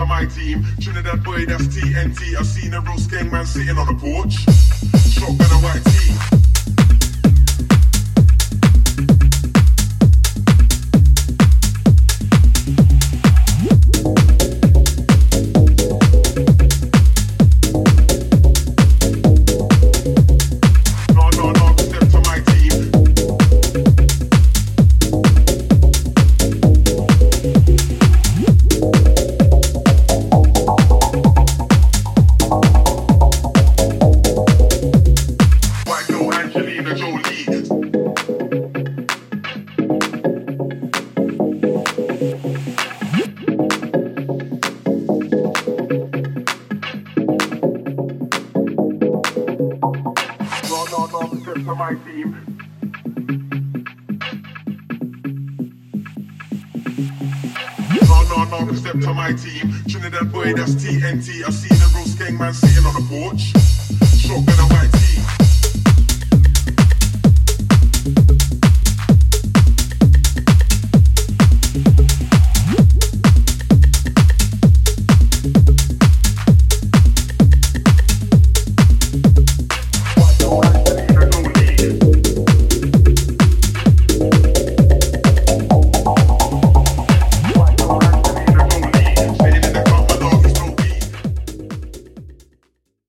to my team. Trinidad boy, that's TNT. I seen a real skeng man sitting on a porch. Shotgun away. Trinidad boy, that's TNT. I've seen a roast gang man sitting on the porch. Shotgun and white tee.